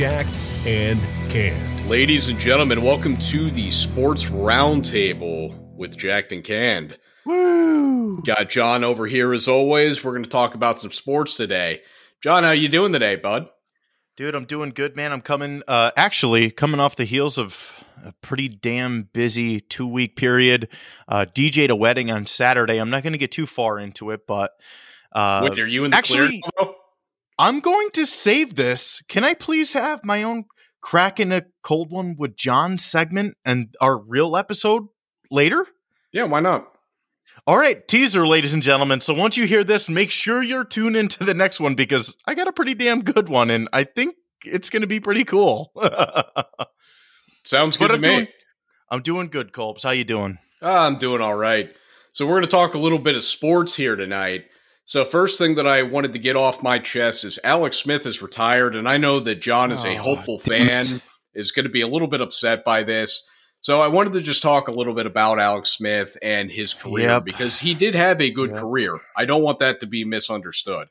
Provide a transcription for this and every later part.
Jack and Canned. Ladies and gentlemen, welcome to the Sports Roundtable with Jacked and Canned. Woo! Got John over here as always. We're going to talk about some sports today. John, how you doing today, bud? Dude, I'm doing good, man. I'm coming uh actually coming off the heels of a pretty damn busy two week period. Uh DJ'd a wedding on Saturday. I'm not gonna get too far into it, but uh Wait, are you in the actually- clear? I'm going to save this. Can I please have my own crack in a cold one with John segment and our real episode later? Yeah, why not? All right, teaser, ladies and gentlemen. So once you hear this, make sure you're tuned into the next one because I got a pretty damn good one, and I think it's going to be pretty cool. Sounds good But to I'm me. doing, I'm doing good, Colbs. How you doing? Ah, I'm doing all right. So we're going to talk a little bit of sports here tonight. So first thing that I wanted to get off my chest is Alex Smith is retired, and I know that John is a Oh, hopeful fan, is going to be a little bit upset by this. So I wanted to just talk a little bit about Alex Smith and his career Yep. because he did have a good Yep. career. I don't want that to be misunderstood.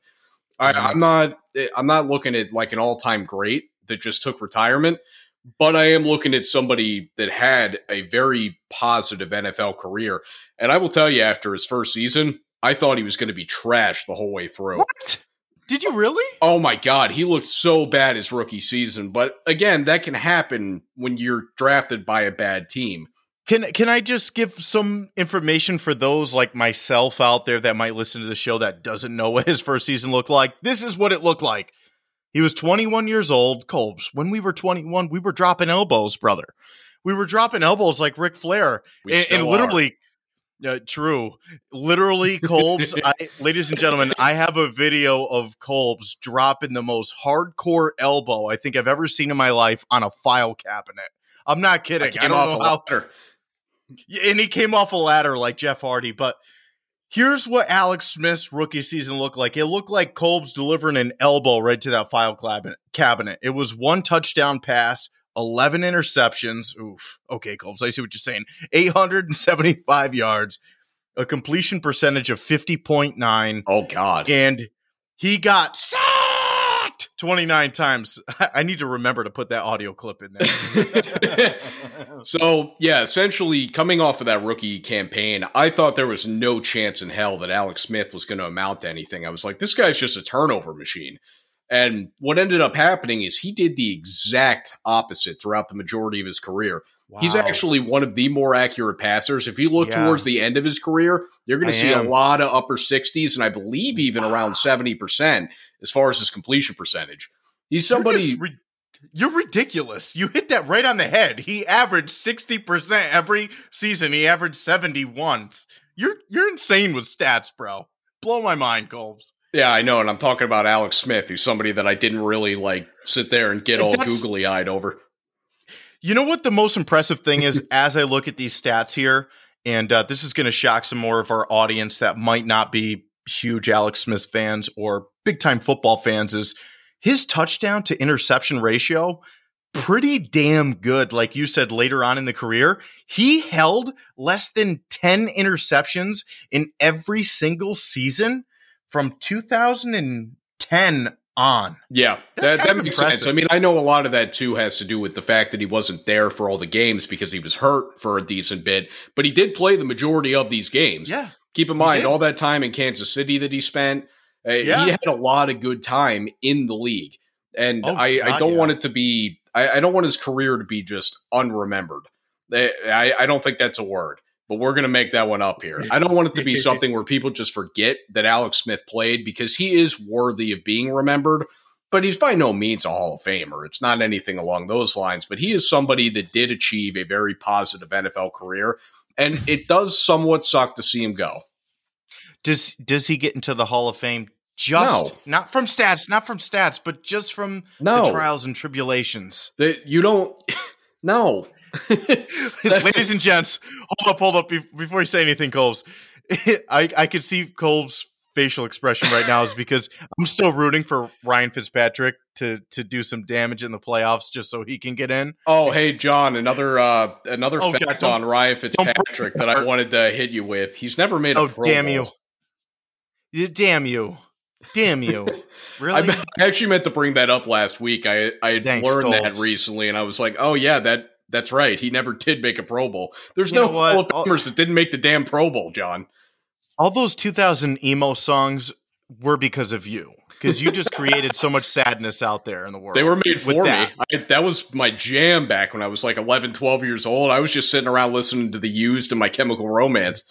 I, I'm not. Eh, I'm not looking at like an all-time great that just took retirement, but I am looking at somebody that had a very positive NFL career. And I will tell you, after his first season, I thought he was going to be trash the whole way through. What? Did you really? Oh my God, he looked so bad his rookie season. But again, that can happen when you're drafted by a bad team. Can Can I just give some information for those like myself out there that might listen to the show that doesn't know what his first season looked like? This is what it looked like. He was 21 years old, Colbs. When we were 21, we were dropping elbows, brother. We were dropping elbows like Ric Flair. We and, still and literally uh, true. Literally colb's I, ladies and gentlemen i have a video of colb's dropping the most hardcore elbow i think i've ever seen in my life on a file cabinet. I'm not kidding i, came don't off know how ladder. and he came off a ladder like jeff hardy but here's what alex smith's rookie season looked like. It looked like colb's delivering an elbow right to that file cabinet cabinet. It was one touchdown pass 11 interceptions. Oof. Okay, Colbs, I see what you're saying. 875 yards, a completion percentage of 50.9, Oh God. and he got sacked 29 times. I need to remember to put that audio clip in there. So yeah, essentially coming off of that rookie campaign, I thought there was no chance in hell that Alex Smith was going to amount to anything. I was like, this guy's just a turnover machine. And what ended up happening is he did the exact opposite throughout the majority of his career. He's actually one of the more accurate passers. If you look Yeah. towards the end of his career, you're going to see am. a lot of upper 60s and I believe even around 70% as far as his completion percentage. He's You're somebody ri- You're ridiculous. You hit that right on the head. He averaged 60% every season. He averaged 70 once. You're you're insane with stats, bro. Blow my mind, Colbs. Yeah, I know, and I'm talking about Alex Smith, who's somebody that I didn't really like sit there and get all googly eyed over. You know what the most impressive thing is as I look at these stats here, and uh, this is going to shock some more of our audience that might not be huge Alex Smith fans or big time football fans, is his touchdown to interception ratio pretty damn good. Like you said later on in the career, he held less than 10 interceptions in every single season from 2010 on. Yeah, That's that, that makes impressive. sense. I mean, I know a lot of that too has to do with the fact that he wasn't there for all the games because he was hurt for a decent bit, but he did play the majority of these games. Yeah. Keep in mind all that time in Kansas City that he spent. Uh, Yeah. He had a lot of good time in the league, and Oh, I, I don't yeah. want it to be. I, I don't want his career to be just unremembered. Eh, I, I don't think that's a word, but we're going to make that one up here. I don't want it to be something where people just forget that Alex Smith played because he is worthy of being remembered. But he's by no means a Hall of Famer. It's not anything along those lines. But he is somebody that did achieve a very positive NFL career, and it does somewhat suck to see him go. Does does he get into the Hall of Fame just No. not from stats, not from stats, but just from No. the trials and tribulations? You don't. No. Ladies and gents, hold up, hold up be- before you say anything, Colbs. I I could see Colb's facial expression right now is because I'm still rooting for Ryan Fitzpatrick to to do some damage in the playoffs just so he can get in. Oh, hey, John. Another uh, another Oh, fact on Ryan Fitzpatrick that I wanted to hit you with. He's never made a Oh Pro damn Bowl. you! You- Damn you! Damn you! I, Really? me- I actually meant to bring that up last week. I I had Thanks, learned that recently, and I was like, oh yeah, that that's right. He never did make a Pro Bowl. There's You no? Hall of Famers that didn't make the damn Pro Bowl, John. All those 2000 emo songs were because of you, because you just created so much sadness out there in the world. They were made for that. me. I, that was my jam back when I was like 11, 12 years old. I was just sitting around listening to the used and my chemical romance.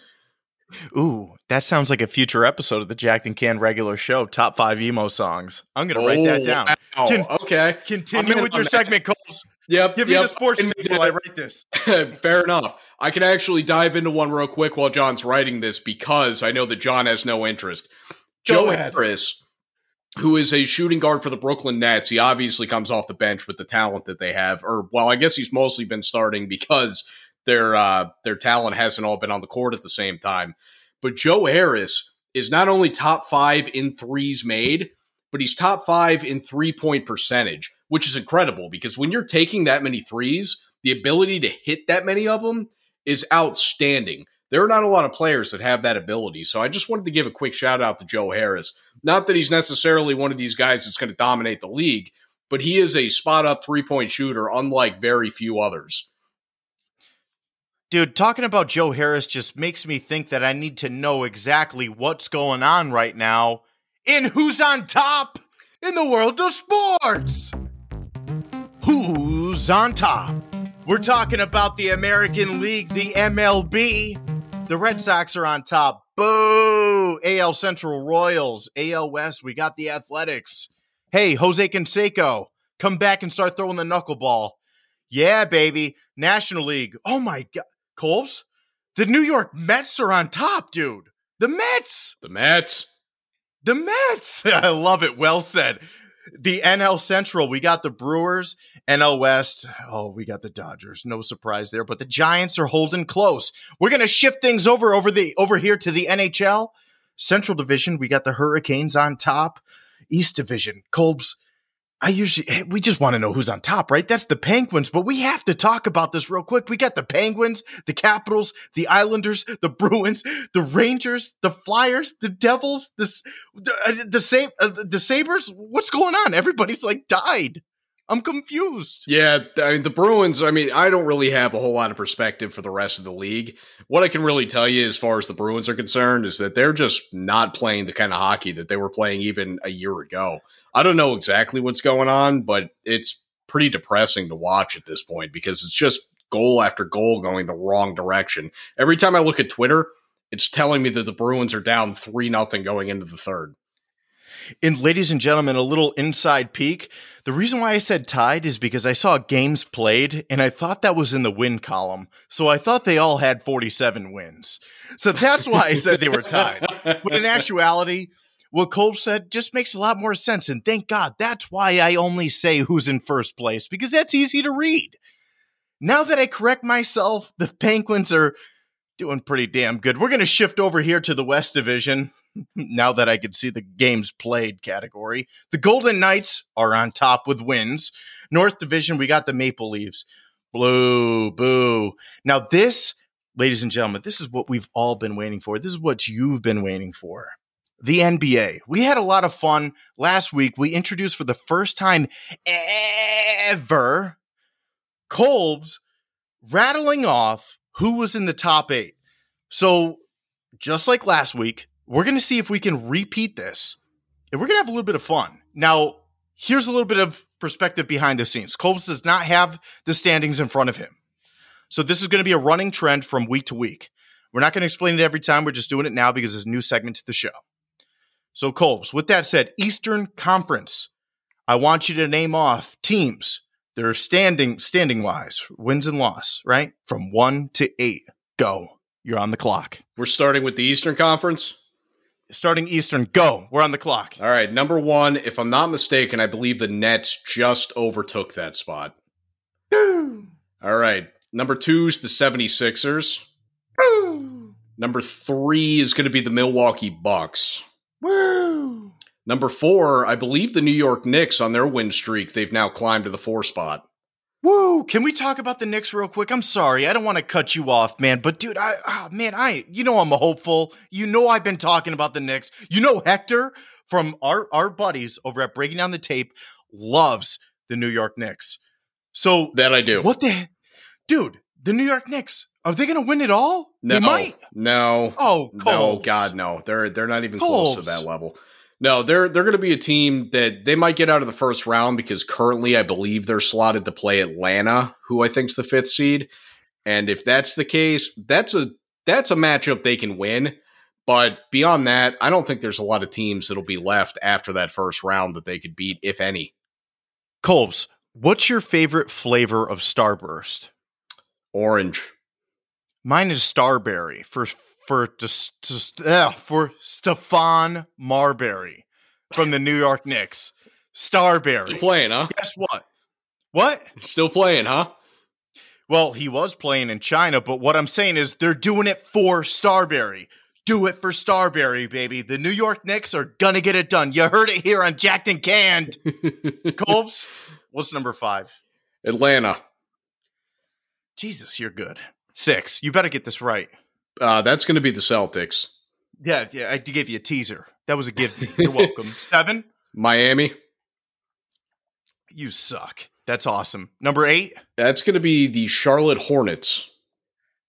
Ooh, that sounds like a future episode of the Jacked and Can regular show. Top five emo songs. I'm gonna write that oh, down. Oh, Can- okay. Continue with your segment, Coles. Yep. Give me yep. the sports And- I write this. Fair enough. I can actually dive into one real quick while John's writing this because I know that John has no interest. Go Joe ahead. Harris, who is a shooting guard for the Brooklyn Nets, he obviously comes off the bench with the talent that they have. Or, well, I guess he's mostly been starting because their uh, their talent hasn't all been on the court at the same time. But Joe Harris is not only top five in threes made, but he's top five in three point percentage, which is incredible because when you're taking that many threes, the ability to hit that many of them is outstanding. There are not a lot of players that have that ability. So I just wanted to give a quick shout out to Joe Harris. Not that he's necessarily one of these guys that's going to dominate the league, but he is a spot up three point shooter, unlike very few others. Dude, talking about Joe Harris just makes me think that I need to know exactly what's going on right now in who's on top in the world of sports. Who's on top? We're talking about the American League, the MLB. The Red Sox are on top. Boo! AL Central Royals, AL West, we got the Athletics. Hey, Jose Canseco, come back and start throwing the knuckleball. Yeah, baby. National League. Oh my god. Colbs? The New York Mets are on top, dude. The Mets. The Mets. The Mets. I love it. Well said. The NL Central, we got the Brewers. NL West, oh, we got the Dodgers. No surprise there, but the Giants are holding close. We're going to shift things over over the over here to the NHL Central Division. We got the Hurricanes on top. East Division, Colbs. I usually we just want to know who's on top, right? That's the Penguins, but we have to talk about this real quick. We got the Penguins, the Capitals, the Islanders, the Bruins, the Rangers, the Flyers, the Devils, the the uh, the, uh, the Sabres. What's going on? Everybody's like died. I'm confused. Yeah, I mean the Bruins. I mean, I don't really have a whole lot of perspective for the rest of the league. What I can really tell you, as far as the Bruins are concerned, is that they're just not playing the kind of hockey that they were playing even a year ago. I don't know exactly what's going on, but it's pretty depressing to watch at this point because it's just goal after goal going the wrong direction. Every time I look at Twitter, it's telling me that the Bruins are down three nothing going into the third. And ladies and gentlemen, a little inside peek. The reason why I said tied is because I saw games played and I thought that was in the win column. So I thought they all had 47 wins. So that's why I said they were tied. But in actuality, what Cole said just makes a lot more sense. And thank God that's why I only say who's in first place because that's easy to read. Now that I correct myself, the Penguins are doing pretty damn good. We're going to shift over here to the West Division now that I can see the games played category. The Golden Knights are on top with wins. North Division, we got the Maple Leafs. Blue, boo. Now, this, ladies and gentlemen, this is what we've all been waiting for. This is what you've been waiting for. The NBA. We had a lot of fun last week. We introduced for the first time ever Colbs rattling off who was in the top eight. So, just like last week, we're going to see if we can repeat this and we're going to have a little bit of fun. Now, here's a little bit of perspective behind the scenes. Colbs does not have the standings in front of him. So, this is going to be a running trend from week to week. We're not going to explain it every time. We're just doing it now because it's a new segment to the show. So, Colbs, with that said, Eastern Conference, I want you to name off teams that are standing standing wise, wins and loss, right? From one to eight. Go. You're on the clock. We're starting with the Eastern Conference. Starting Eastern, go. We're on the clock. All right, number one, if I'm not mistaken, I believe the Nets just overtook that spot. All right, number two is the 76ers. Number three is going to be the Milwaukee Bucks. Woo! Number four, I believe the New York Knicks on their win streak, they've now climbed to the four spot. Woo! Can we talk about the Knicks real quick? I'm sorry, I don't want to cut you off, man. But dude, I oh, man, I you know I'm hopeful. You know I've been talking about the Knicks. You know Hector from our our buddies over at Breaking Down the Tape loves the New York Knicks. So That I do. what the dude? The New York Knicks are they going to win it all? No, They might. no, Oh, no, God, no. They're they're not even close to that level. No, they're they're going to be a team that they might get out of the first round because currently I believe they're slotted to play Atlanta, who I think's the fifth seed. And if that's the case, that's a that's a matchup they can win. But beyond that, I don't think there's a lot of teams that'll be left after that first round that they could beat, if any. Colbs, what's your favorite flavor of Starburst? Orange. Mine is Starberry for for just, just uh, for Stephon Marbury from the New York Knicks. Still Starberry. playing, huh? Guess what? What? Still playing, huh? Well, he was playing in China, but what I'm saying is they're doing it for Starberry. Do it for Starberry, baby. The New York Knicks are gonna get it done. You heard it here on Jacked and Canned. Colbs, what's number five? Atlanta. Jesus, you're good. Six. You better get this right. Uh, that's going to be the Celtics. Yeah, yeah. I gave you a teaser. That was a give. You're welcome. Seven. Miami. You suck. That's awesome. Number eight. That's going to be the Charlotte Hornets.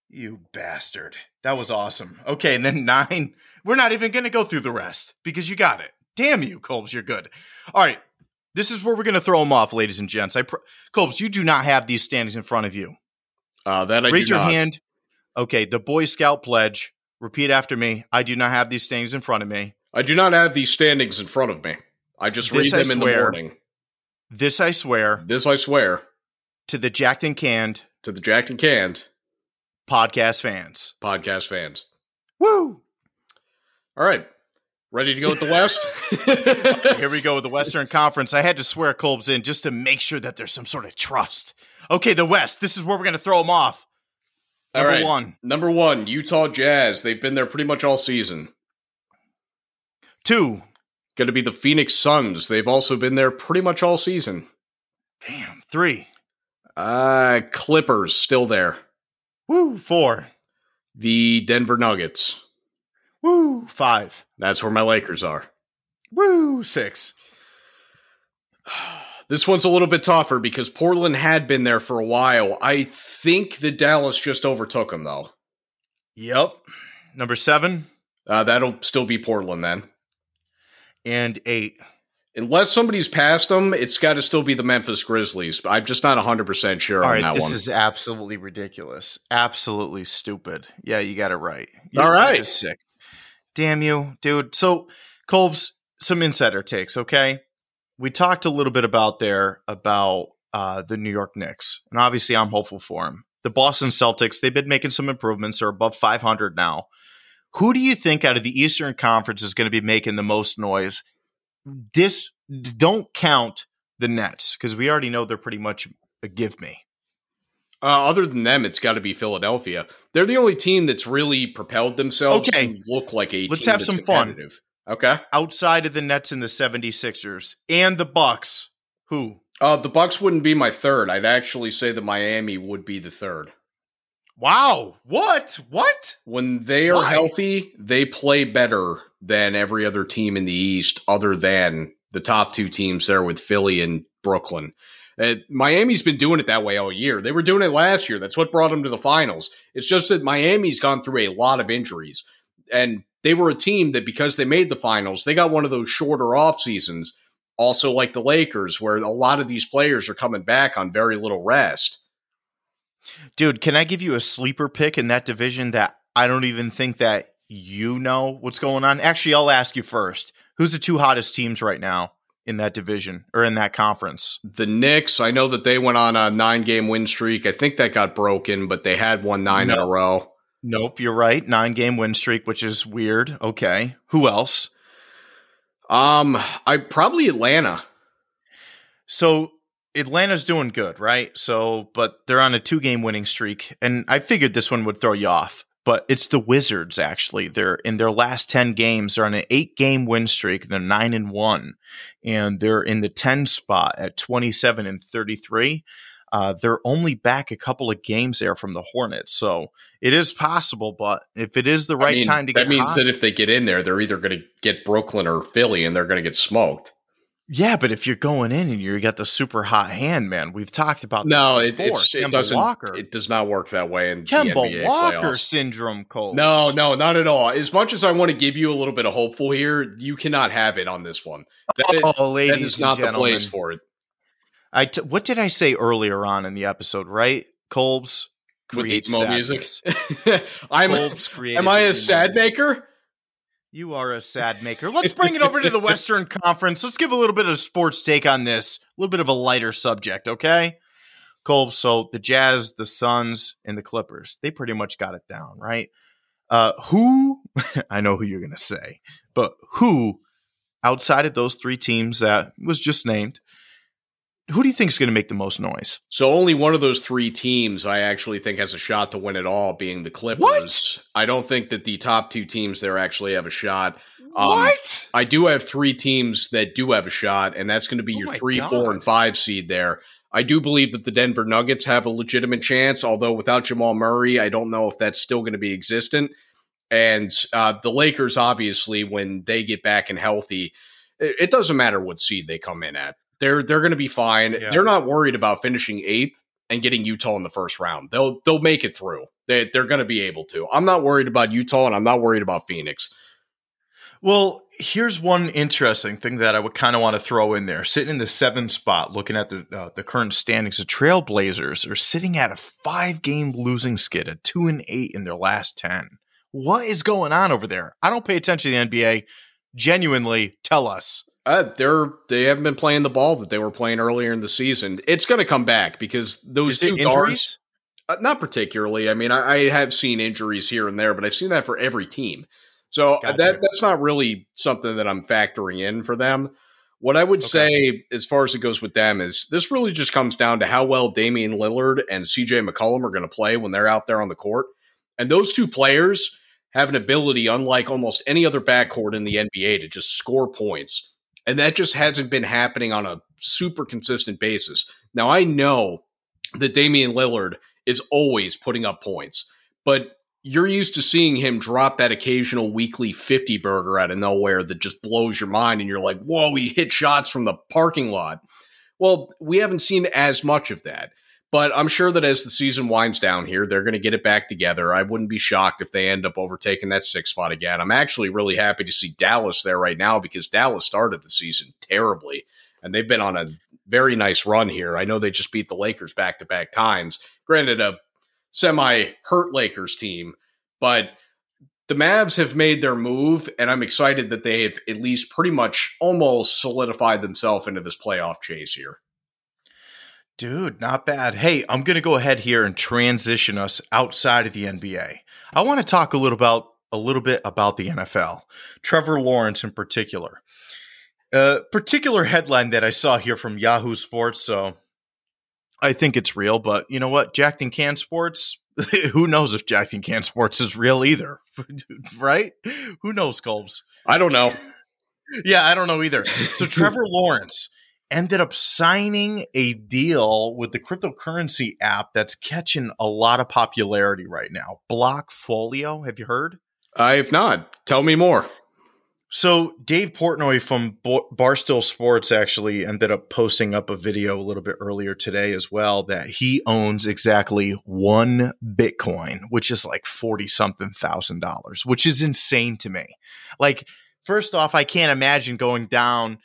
You bastard. That was awesome. Okay, and then nine. We're not even going to go through the rest because you got it. Damn you, Colbs. You're good. All right. This is where we're going to throw them off, ladies and gents. I pr- Colbs, you do not have these standings in front of you. Uh, that I Raise do your not. hand. Okay, the Boy Scout pledge. Repeat after me. I do not have these standings in front of me. I do not have these standings in front of me. I just This read I them in the morning. This I swear This I swear to the Jacked and Canned to the Jacked and Canned podcast fans. podcast fans. Woo! All right. Ready to go with the West? Here we go with the Western Conference. I had to swear Colbs in just to make sure that there's some sort of trust. Okay, the West. This is where we're going to throw them off. All Number right. one. Number one, Utah Jazz. They've been there pretty much all season. Two. Going to be the Phoenix Suns. They've also been there pretty much all season. Damn. Three. Uh, Clippers still there. Woo. Four. The Denver Nuggets. Woo. Five. That's where my Lakers are. Woo. Six. This one's a little bit tougher because Portland had been there for a while. I think the Dallas just overtook them, though. Yep. Number seven Uh, that'll still be Portland then. and eight. Unless somebody's passed them, it's got to still be the Memphis Grizzlies. I'm just not 100% sure All on right, that this one. This is absolutely ridiculous. Absolutely stupid. Yeah, you got it right. All You're right. just sick. Damn you, dude. So, Colbs, some insider takes, okay? We talked a little bit about there about uh, the New York Knicks, and obviously I'm hopeful for them. The Boston Celtics, they've been making some improvements. They're above 500 now. Who do you think out of the Eastern Conference is going to be making the most noise? Dis, don't count the Nets because we already know they're pretty much a give me. Uh, other than them, it's got to be Philadelphia. They're the only team that's really propelled themselves Okay. to look like a Let's have some fun. Okay. outside of the Nets and the 76ers and the Bucks. Who? Uh, the Bucks wouldn't be my third. I'd actually say that Miami would be the third. Wow. What? What? When they are Why? healthy, they play better than every other team in the East, other than the top two teams there with Philly and Brooklyn. Uh, Miami's been doing it that way all year. They were doing it last year. That's what brought them to the finals. It's just that Miami's gone through a lot of injuries. And they were a team that because they made the finals, they got one of those shorter off seasons. Also, like the Lakers, where a lot of these players are coming back on very little rest. Dude, can I give you a sleeper pick in that division that I don't even think that you know what's going on? Actually, I'll ask you first. Who's the two hottest teams right now in that division or in that conference? The Knicks, I know that they went on a nine game win streak. I think that got broken, but they had won nine in a row. Nope, you're right. Nine game win streak, which is weird. Okay. Who else? Um, I probably Atlanta. So Atlanta's doing good, right? So, but they're on a two game winning streak. And I figured this one would throw you off, but it's the Wizards, actually. They're in their last 10 games, they're on an eight game win streak. They're nine and one, and they're in the 10 spot at 27 and 33. Uh, they're only back a couple of games there from the Hornets, so it is possible. But if it is the right I mean, time to that get that means hot, that if they get in there, they're either going to get Brooklyn or Philly, and they're going to get smoked. yeah. But if you're going in and you got the super hot hand, man, we've talked about this No, it, it's, it doesn't. Walker, It does not work that way in the Kemba Walker playoffs. syndrome, Cole. No, no, not at all. As much as I want to give you a little bit of hopeful here, you cannot have it on this one. That is, oh, ladies that is and not the place for it. I t- what did I say earlier on in the episode? Right, Colbs With create emo music. I'm. Created Am I a sad music. maker? You are a sad maker. Let's bring it over to the Western Conference. Let's give a little bit of sports take on this, a little bit of a lighter subject, okay? Cole, so the Jazz, the Suns, and the Clippers, they pretty much got it down, right? Uh, who, I know who you're going to say, but who outside of those three teams that was just named, who do you think is going to make the most noise? So only one of those three teams I actually think has a shot to win it all, being the Clippers. I don't think that the top two teams there actually have a shot. Um, what? I do have three teams that do have a shot, and that's going to be Oh your three, God. four, and five seed there. I do believe that the Denver Nuggets have a legitimate chance, although without Jamal Murray, I don't know if that's still going to be existent. And uh, the Lakers, obviously, when they get back and healthy, it doesn't matter what seed they come in at. They're they're going to be fine. Yeah. They're not worried about finishing eighth and getting Utah in the first round. They'll they'll make it through. They they're going to be able to. I'm not worried about Utah, and I'm not worried about Phoenix. Well, here's one interesting thing that I would kind of want to throw in there. Sitting in the seventh spot, looking at the uh, the current standings, the Trailblazers are sitting at a five game losing skid, a two and eight in their last ten. What is going on over there? I don't pay attention to the NBA. Genuinely, tell us. Uh, they're they haven't been playing the ball that they were playing earlier in the season. It's going to come back because those Is two it guards, injuries? uh, not particularly. I mean, I, I have seen injuries here and there, but I've seen that for every team. So uh, Gotcha. that that's not really something that I'm factoring in for them. What I would Okay. say, as far as it goes with them, is this really just comes down to how well Damian Lillard and CJ McCollum are going to play when they're out there on the court. And those two players have an ability, unlike almost any other backcourt in the NBA, to just score points. And that just hasn't been happening on a super consistent basis. Now, I know that Damian Lillard is always putting up points, but you're used to seeing him drop that occasional weekly 50 burger out of nowhere that just blows your mind. And you're like, whoa, he hit shots from the parking lot. Well, we haven't seen as much of that. But I'm sure that as the season winds down here, they're going to get it back together. I wouldn't be shocked if they end up overtaking that six spot again. I'm actually really happy to see Dallas there right now because Dallas started the season terribly, and they've been on a very nice run here. I know they just beat the Lakers back to back times. Granted, a semi hurt Lakers team, but the Mavs have made their move, and I'm excited that they have at least pretty much almost solidified themselves into this playoff chase here. Dude, not bad. Hey, I'm going to go ahead here and transition us outside of the NBA. I want to talk a little about a little bit about the NFL. Trevor Lawrence in particular. A particular headline that I saw here from Yahoo Sports, so I think it's real, but you know what? Jacked and Can Sports, who knows if Jacked and Can Sports is real either, right? Who knows, Colbs? I don't know. Yeah, I don't know either. So Trevor Lawrence ended up signing a deal with the cryptocurrency app that's catching a lot of popularity right now. Blockfolio, have you heard? I have not. Tell me more. So Dave Portnoy from Barstool Sports actually ended up posting up a video a little bit earlier today as well that he owns exactly one Bitcoin, which is like 40 something thousand dollars, which is insane to me. Like, first off, I can't imagine going down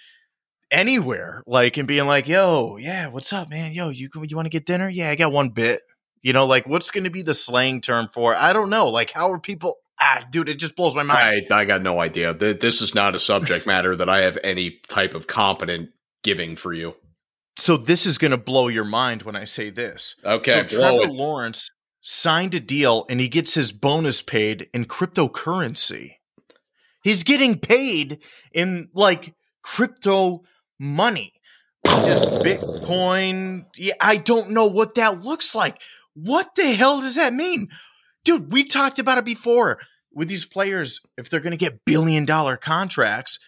anywhere like and being like, yo, yeah, what's up, man? Yo, you, you want to get dinner? Yeah, I got one bit. You know, like what's going to be the slang term for? it? I don't know. Like, how are people? Ah, dude, it just blows my mind. I, I got no idea. This is not a subject matter that I have any type of competent giving for you. So this is going to blow your mind when I say this. Okay, so Trevor it. Lawrence signed a deal and he gets his bonus paid in cryptocurrency. He's getting paid in like crypto money. Is Bitcoin? Yeah, I don't know what that looks like. What the hell does that mean? Dude, we talked about it before with these players. If they're going to get billion dollar contracts,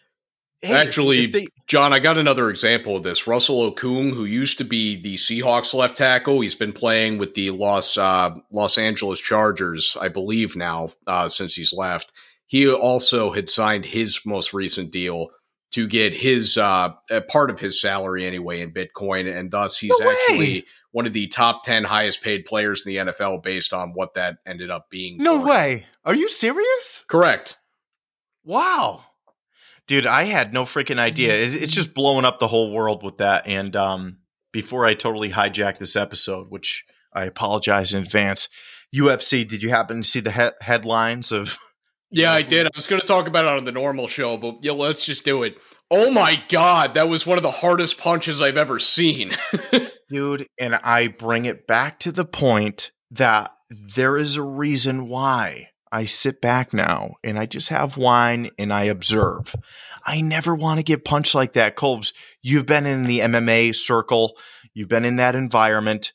hey, Actually, they- John, I got another example of this. Russell Okung, who used to be the Seahawks left tackle, he's been playing with the Los uh, Los Angeles Chargers, I believe now, uh, since he's left. He also had signed his most recent deal to get his uh, part of his salary anyway in Bitcoin, and thus he's No actually one of the top ten highest paid players in the NFL based on what that ended up being. no way. Are you serious? Correct. Wow. Dude, I had no freaking idea. It's, it's just blowing up the whole world with that. And um, before I totally hijack this episode, which I apologize in advance, UFC, did you happen to see the he- headlines of? Yeah, I did. I was going to talk about it on the normal show, but yeah, let's just do it. Oh my god, that was one of the hardest punches I've ever seen. Dude, and I bring it back to the point that there is a reason why I sit back now and I just have wine and I observe. I never want to get punched like that. Colbs, you've been in the MMA circle, you've been in that environment.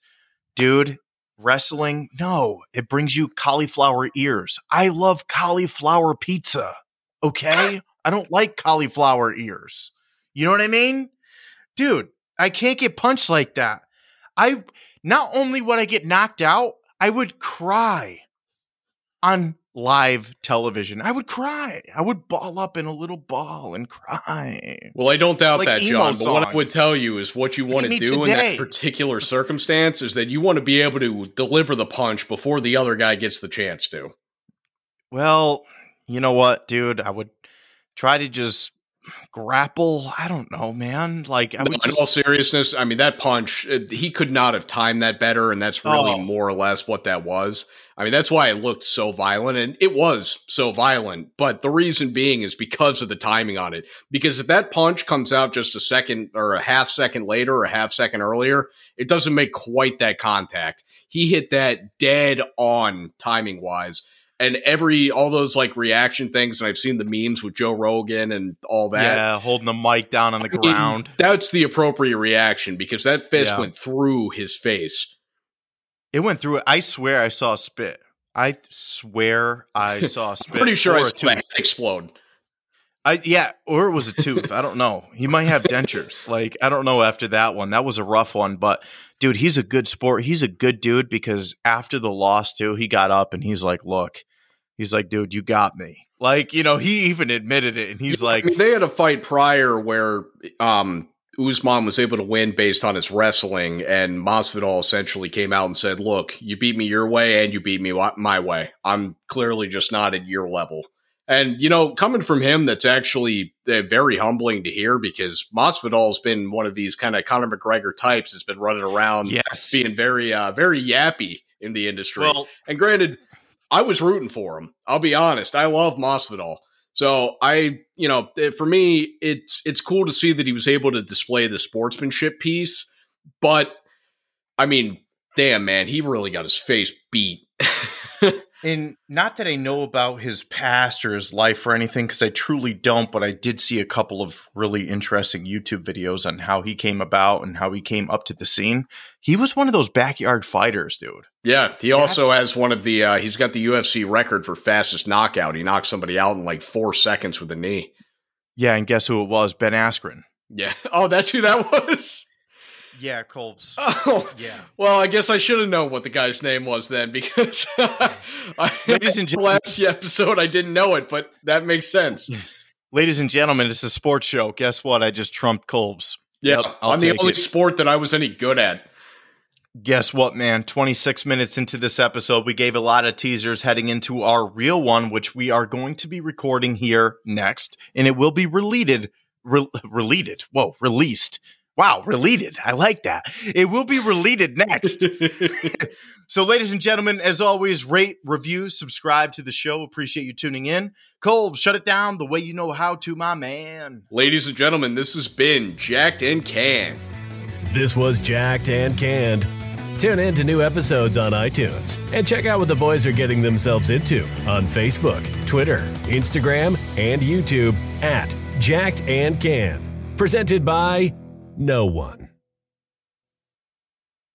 Dude, wrestling, no, it brings you cauliflower ears. I love cauliflower pizza. Okay? I don't like cauliflower ears. You know what I mean? Dude, I can't get punched like that. I not only would I get knocked out, I would cry on live television. I would cry. I would ball up in a little ball and cry. well, I don't doubt Like that, John, but what I would tell you is what you want to do in that particular circumstance is that you want to be able to deliver the punch before the other guy gets the chance to. Well, you know what, dude? I would try to just grapple. I don't know, man. Like I No, would in all seriousness, I mean that punch, uh, he could not have timed that better, and that's really Oh. more or less what that was. I mean, that's why it looked so violent, and it was so violent. But the reason being is because of the timing on it. Because if that punch comes out just a second or a half second later or a half second earlier, it doesn't make quite that contact. He hit that dead on timing wise. And every all those like reaction things, and I've seen the memes with Joe Rogan and all that. yeah, holding the mic down on the I mean, ground. That's the appropriate reaction because that fist Yeah. went through his face. It went through it. I swear I saw spit. I swear I saw spit. Pretty sure I saw that explode. I yeah, or it was a tooth. I don't know. He might have dentures. Like I don't know after that one. That was a rough one, but dude, he's a good sport. He's a good dude because after the loss too, he got up and he's like, "Look." He's like, "Dude, you got me." Like, you know, he even admitted it and he's like, I mean, they had a fight prior where um, Usman was able to win based on his wrestling, and Masvidal essentially came out and said, "Look, you beat me your way, and you beat me my way. I'm clearly just not at your level." And you know, coming from him, that's actually uh, very humbling to hear because Masvidal's been one of these kind of Conor McGregor types that's been running around, "Yes." being very, uh, very yappy in the industry. Well, And granted, I was rooting for him. I'll be honest. I love Masvidal. So I, you know, for me, it's it's cool to see that he was able to display the sportsmanship piece. But I mean, damn man, he really got his face beat. And not that I know about his past or his life or anything, because I truly don't, but I did see a couple of really interesting YouTube videos on how he came about and how he came up to the scene. He was one of those backyard fighters, dude. yeah, he also That's- has one of the. Uh, he's got the UFC record for fastest knockout. He knocked somebody out in like four seconds with a knee. Yeah, and guess who it was? Ben Askren. Yeah. Oh, that's who that was. Yeah, Colbs. Oh, Yeah. Well, I guess I should have known what the guy's name was then because I, Ladies and gentlemen- last episode I didn't know it, but that makes sense. Ladies and gentlemen, it's a sports show. Guess what? I just trumped Colbs. Yeah, Yep, I'll on the only it. sport that I was any good at. Guess what, man? 26 minutes into this episode, we gave a lot of teasers heading into our real one, which we are going to be recording here next, and it will be related. Re- related. Whoa, released. Wow, related. I like that. It will be related next. so, ladies and gentlemen, as always, rate, review, subscribe to the show. Appreciate you tuning in. Colb, shut it down the way you know how to, my man. Ladies and gentlemen, this has been Jacked and Canned. This was Jacked and Canned. Tune in to new episodes on iTunes and check out what the boys are getting themselves into on Facebook, Twitter, Instagram, and YouTube at Jacked and Canned. Presented by no one.